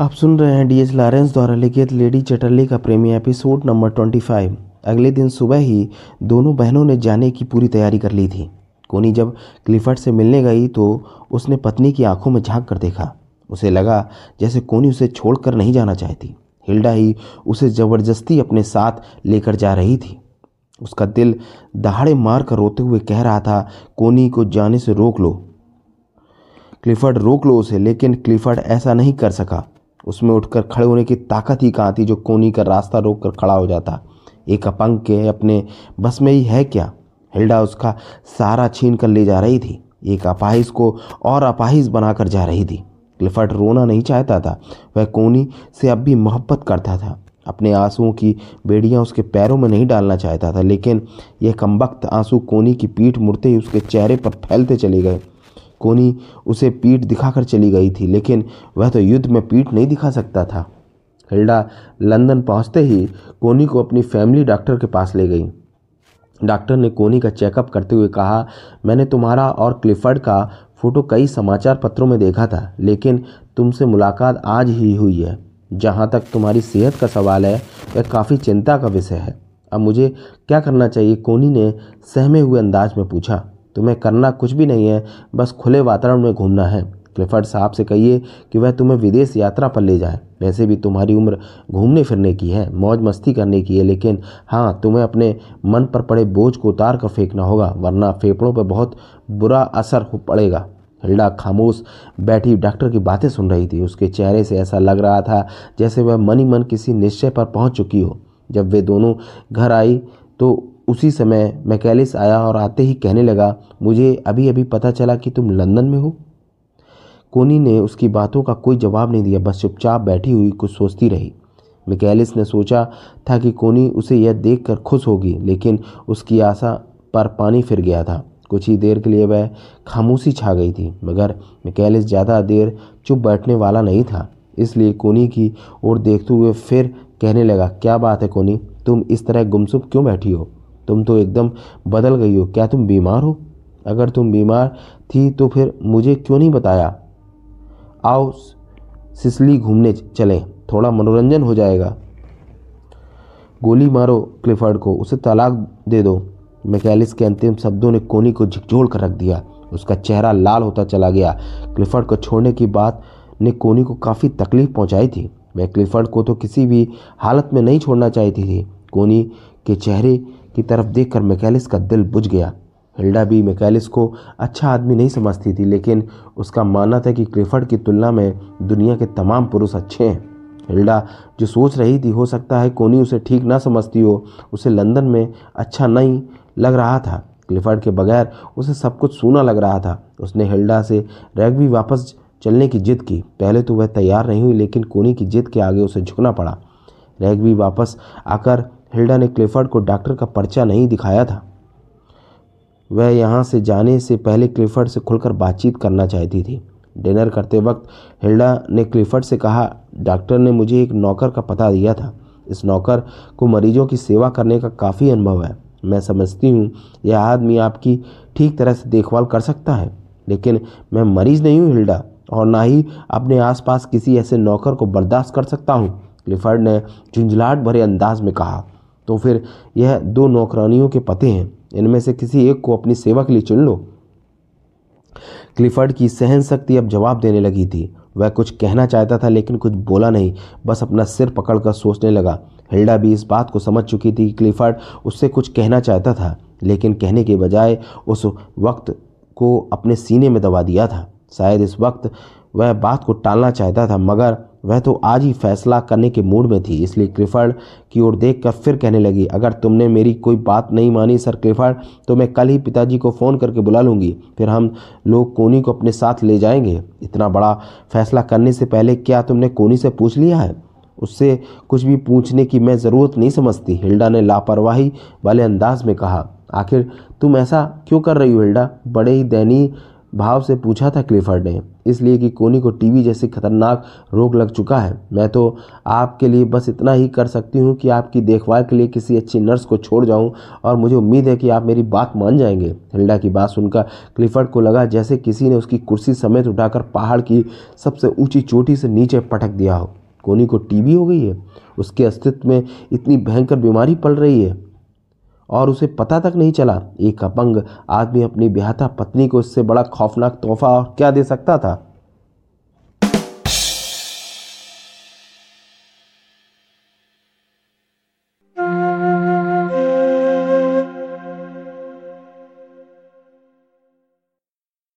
आप सुन रहे हैं डीएस लॉरेंस द्वारा लिखित लेडी चटर्ली का प्रेमी एपिसोड नंबर ट्वेंटी फाइव अगले दिन सुबह ही दोनों बहनों ने जाने की पूरी तैयारी कर ली थी। कोनी जब क्लिफर्ड से मिलने गई तो उसने पत्नी की आँखों में झाँक कर देखा। उसे लगा जैसे कोनी उसे छोड़कर नहीं जाना चाहती। हिल्डा ही उसे ज़बरदस्ती अपने साथ लेकर जा रही थी। उसका दिल दहाड़े मार कर रोते हुए कह रहा था, कोनी को जाने से रोक लो। क्लिफर्ड रोक लो उसे, लेकिन क्लिफर्ड ऐसा नहीं कर सका। उसमें उठकर खड़े होने की ताकत ही कहाँ थी जो कोनी का रास्ता रोक कर खड़ा हो जाता? एक अपंग के अपने बस में ही है क्या? हिल्डा उसका सारा छीन कर ले जा रही थी। एक अपाहिज को और अपाहिज बनाकर जा रही थी। क्लिफर्ड रोना नहीं चाहता था। वह कोनी से अब भी मोहब्बत करता था। अपने आंसुओं की बेड़ियाँ उसके पैरों में नहीं डालना चाहता था, लेकिन यह कमबख्त आँसू कोनी की पीठ मुड़ते ही उसके चेहरे पर फैलते चले गए। कोनी उसे पीठ दिखाकर चली गई थी, लेकिन वह तो युद्ध में पीठ नहीं दिखा सकता था। हिल्डा लंदन पहुँचते ही कोनी को अपनी फैमिली डॉक्टर के पास ले गई। डॉक्टर ने कोनी का चेकअप करते हुए कहा, मैंने तुम्हारा और क्लिफर्ड का फ़ोटो कई समाचार पत्रों में देखा था, लेकिन तुमसे मुलाकात आज ही हुई है। जहाँ तक तुम्हारी सेहत का सवाल है, वह काफ़ी चिंता का विषय है। अब मुझे क्या करना चाहिए? कोनी ने सहमे हुए अंदाज में पूछा। तुम्हें करना कुछ भी नहीं है, बस खुले वातावरण में घूमना है। क्लिफर्ड साहब से कहिए कि वह तुम्हें विदेश यात्रा पर ले जाए। वैसे भी तुम्हारी उम्र घूमने फिरने की है मौज मस्ती करने की है, लेकिन हाँ तुम्हें अपने मन पर पड़े बोझ को उतार कर फेंकना होगा, वरना फेफड़ों पर बहुत बुरा असर पड़ेगा। हिल्डा खामोश बैठी डॉक्टर की बातें सुन रही थी। उसके चेहरे से ऐसा लग रहा था जैसे वह मन ही मन किसी निश्चय पर पहुँच चुकी हो। जब वे दोनों घर आई तो उसी समय मैकेलिस आया और आते ही कहने लगा, मुझे अभी अभी पता चला कि तुम लंदन में हो कोनी ने उसकी बातों का कोई जवाब नहीं दिया, बस चुपचाप बैठी हुई कुछ सोचती रही। मिकैलिस ने सोचा था कि कोनी उसे यह देखकर खुश होगी, लेकिन उसकी आशा पर पानी फिर गया था। कुछ ही देर के लिए वह खामोशी छा गई थी, मगर मिकैलिस ज़्यादा देर चुप बैठने वाला नहीं था। इसलिए कोनी की ओर देखते हुए फिर कहने लगा, क्या बात है कोनी, तुम इस तरह गुमसुम क्यों बैठी हो? तुम तो एकदम बदल गई हो। क्या तुम बीमार हो? अगर तुम बीमार थी तो फिर मुझे क्यों नहीं बताया? आओ, सिसली घूमने चलें। थोड़ा मनोरंजन हो जाएगा। गोली मारो क्लिफर्ड को। उसे तलाक दे दो। मैकेलिस के अंतिम शब्दों ने कोनी को झिकझोड़ कर रख दिया। उसका चेहरा लाल होता चला गया। क्लिफर्ड को छोड़ने की बात ने कोनी को काफ़ी तकलीफ़ पहुंचाई थी। मैं क्लिफर्ड को तो किसी भी हालत में नहीं छोड़ना चाहती थी। कोनी के चेहरे की तरफ़ देखकर मैकेलिस का दिल बुझ गया। हिल्डा भी मैकेलिस को अच्छा आदमी नहीं समझती थी, लेकिन उसका मानना था कि क्लिफर्ड की तुलना में दुनिया के तमाम पुरुष अच्छे हैं। हिल्डा जो सोच रही थी, हो सकता है कोनी उसे ठीक ना समझती हो, उसे लंदन में अच्छा नहीं लग रहा था। क्लिफर्ड के बगैर उसे सब कुछ सूना लग रहा था। उसने हिल्डा से रैगबी वापस चलने की जिद की। पहले तो वह तैयार नहीं हुई, लेकिन कोनी की जिद के आगे उसे झुकना पड़ा। रैगबी वापस आकर हिल्डा ने क्लिफर्ड को डॉक्टर का पर्चा नहीं दिखाया था। वह यहाँ से जाने से पहले क्लिफर्ड से खुलकर बातचीत करना चाहती थी। डिनर करते वक्त हिल्डा ने क्लिफर्ड से कहा, डॉक्टर ने मुझे एक नौकर का पता दिया था। इस नौकर को मरीजों की सेवा करने का काफ़ी अनुभव है। मैं समझती हूँ, यह आदमी आपकी ठीक तरह से देखभाल कर सकता है। लेकिन मैं मरीज़ नहीं हूँ, हिल्डा, और ना ही अपने आसपास किसी ऐसे नौकर को बर्दाश्त कर सकता हूँ, क्लिफर्ड ने झुंझलाहट भरे अंदाज में कहा। तो फिर यह दो नौकरानियों के पते हैं। इनमें से किसी एक को अपनी सेवा के लिए चुन लो। क्लिफर्ड की सहन शक्ति अब जवाब देने लगी थी। वह कुछ कहना चाहता था लेकिन कुछ बोला नहीं, बस अपना सिर पकड़कर सोचने लगा। हिल्डा भी इस बात को समझ चुकी थी कि क्लिफर्ड उससे कुछ कहना चाहता था, लेकिन कहने के बजाय उस वक्त को अपने सीने में दबा दिया था। शायद इस वक्त वह बात को टालना चाहता था, मगर वह तो आज ही फैसला करने के मूड में थी, इसलिए क्लिफर्ड की ओर देखकर फिर कहने लगी, अगर तुमने मेरी कोई बात नहीं मानी, सर क्लिफर्ड तो मैं कल ही पिताजी को फ़ोन करके बुला लूँगी। फिर हम लोग कोनी को अपने साथ ले जाएँगे। इतना बड़ा फैसला करने से पहले क्या तुमने कोनी से पूछ लिया है? उससे कुछ भी पूछने की मैं ज़रूरत नहीं समझती, हिल्डा ने लापरवाही वाले अंदाज में कहा। आखिर तुम ऐसा क्यों कर रही हो हिल्डा? बड़े ही दैनीय भाव से पूछा था क्लिफर्ड ने, इसलिए कि कोनी को टीबी जैसी खतरनाक रोग लग चुका है। मैं तो आपके लिए बस इतना ही कर सकती हूँ कि आपकी देखभाल के लिए किसी अच्छी नर्स को छोड़ जाऊँ और मुझे उम्मीद है कि आप मेरी बात मान जाएँगे। हिल्डा की बात सुनकर क्लिफर्ड को लगा जैसे किसी ने उसकी कुर्सी समेत उठाकर पहाड़ की सबसे ऊँची चोटी से नीचे पटक दिया हो। कोनी को टीबी हो गई है। उसके अस्तित्व में इतनी भयंकर बीमारी पल रही है। और उसे पता तक नहीं चला। एक अपंग आदमी अपनी ब्याहता पत्नी को इससे बड़ा खौफनाक तोहफा और क्या दे सकता था?